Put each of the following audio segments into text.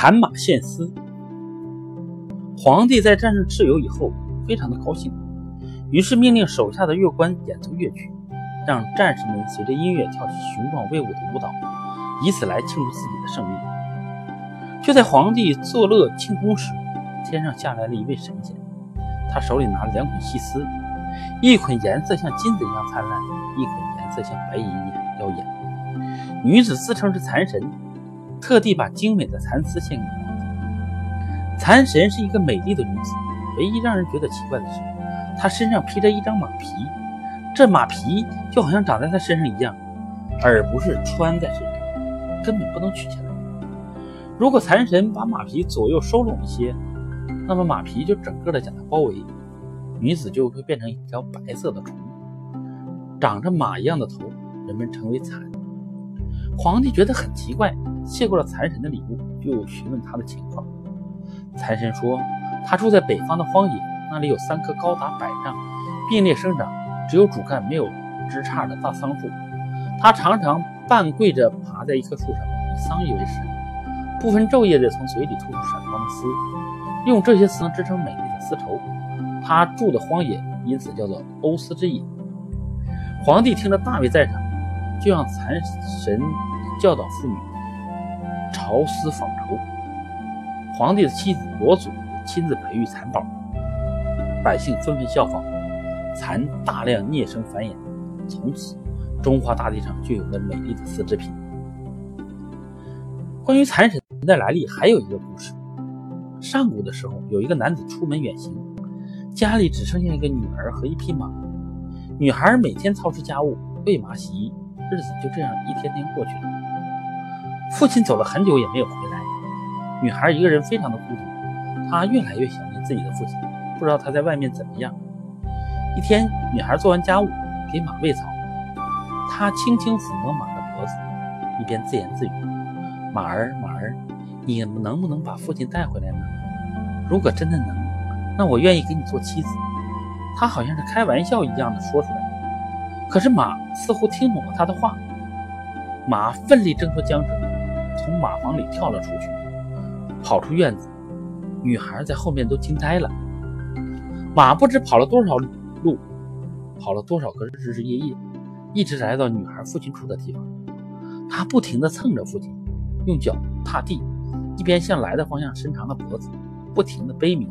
产马献丝。皇帝在战胜蚩尤以后，非常的高兴，于是命令手下的乐官演奏乐曲，让战士们随着音乐跳起雄壮威武的舞蹈，以此来庆祝自己的胜利。就在皇帝作乐庆功时，天上下来了一位神仙，他手里拿了两捆细丝，一捆颜色像金子一样灿烂，一捆颜色像白银一样耀眼。女子自称是蚕神。特地把精美的蚕丝献给皇帝。蚕神是一个美丽的女子，唯一让人觉得奇怪的是，她身上披着一张马皮，这马皮就好像长在她身上一样，而不是穿在身上，根本不能取下来。如果蚕神把马皮左右收拢一些，那么马皮就整个的将她包围，女子就会变成一条白色的虫，长着马一样的头，人们称为蚕。皇帝觉得很奇怪。谢过了财神的礼物，就询问他的情况。财神说，他住在北方的荒野，那里有三棵高达百丈、并列生长、只有主干没有枝杈的大桑树。他常常半跪着爬在一棵树上，以桑叶为食，不分昼夜地从嘴里吐出闪光的丝，用这些丝织成美丽的丝绸。他住的荒野因此叫做欧丝之野。皇帝听了大为赞赏，就让财神教导妇女。朝思纺绸，皇帝的妻子罗祖亲自培育蚕宝，百姓纷纷效仿，蚕大量孽生繁衍，从此中华大地上就有了美丽的丝织品。关于蚕神的来历，还有一个故事：上古的时候，有一个男子出门远行，家里只剩下一个女儿和一匹马，女孩每天操持家务，喂马洗衣，日子就这样一天天过去了。父亲走了很久也没有回来，女孩一个人非常的孤独，她越来越想念自己的父亲，不知道他在外面怎么样。一天，女孩做完家务，给马喂草，她轻轻抚摸马的脖子，一边自言自语：“马儿，马儿，你能不能把父亲带回来呢？如果真的能，那我愿意给你做妻子。”她好像是开玩笑一样的说出来，可是马似乎听懂了她的话，马奋力挣脱缰绳。从马房里跳了出去，跑出院子，女孩在后面都惊呆了。马不知跑了多少路，跑了多少个日日夜夜，一直来到女孩父亲住的地方。他不停地蹭着父亲，用脚踏地，一边向来的方向伸长了脖子，不停地悲鸣。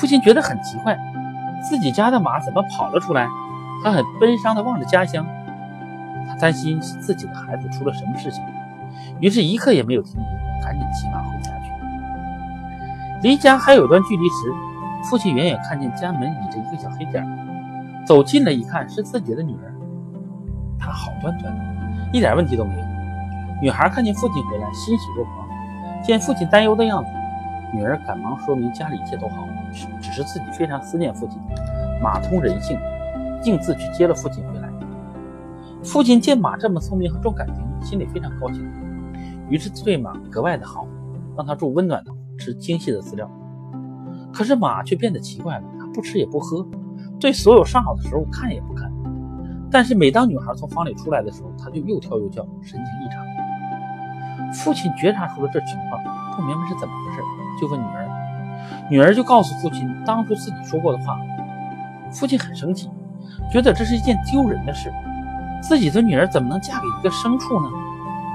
父亲觉得很奇怪，自己家的马怎么跑了出来？他很悲伤地望着家乡，他担心自己的孩子出了什么事情。于是，一刻也没有停留，赶紧骑马回家去。离家还有段距离时，父亲远远看见家门倚着一个小黑点，走近了一看，是自己的女儿。她好端端的，一点问题都没有。女孩看见父亲回来，欣喜若狂；见父亲担忧的样子，女儿赶忙说明家里一切都好，只是自己非常思念父亲。马通人性，径自去接了父亲回来。父亲见马这么聪明和重感情，心里非常高兴。于是对马格外的好，让它住温暖的，吃精细的饲料。可是马却变得奇怪了，它不吃也不喝，对所有上好的食物看也不看。但是每当女孩从房里出来的时候，它就又跳又叫，神情异常。父亲觉察出了这情况，不明白是怎么回事，就问女儿。女儿就告诉父亲当初自己说过的话。父亲很生气，觉得这是一件丢人的事，自己的女儿怎么能嫁给一个牲畜呢？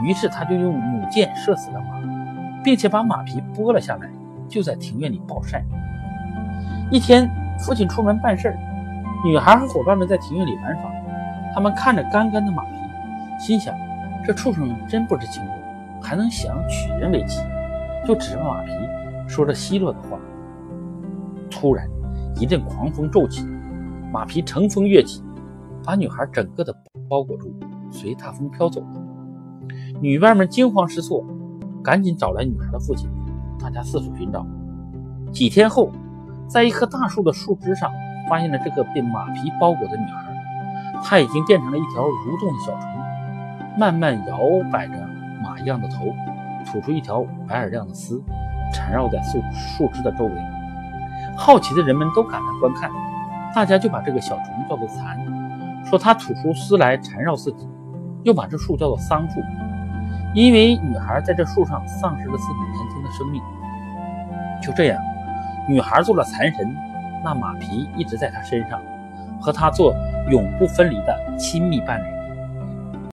于是他就用弩箭射死了马，并且把马皮剥了下来，就在庭院里暴晒。一天，父亲出门办事儿，女孩和伙伴们在庭院里玩耍。他们看着干干的马皮，心想：这畜生真不知轻重，还能想娶人为妻，就指着马皮说着奚落的话。突然，一阵狂风骤起，马皮乘风跃起，把女孩整个的包裹住，随大风飘走了。女伴们惊慌失措，赶紧找来女孩的父亲。大家四处寻找。几天后，在一棵大树的树枝上，发现了这个被马皮包裹的女孩。她已经变成了一条蠕动的小虫，慢慢摇摆着马一样的头，吐出一条白而亮的丝，缠绕在树树枝的周围。好奇的人们都赶来观看，大家就把这个小虫叫做蚕，说他吐出丝来缠绕自己，又把这树叫做桑树。因为女孩在这树上丧失了自己年轻的生命。就这样，女孩做了蚕神，那马皮一直在她身上，和她做永不分离的亲密伴侣。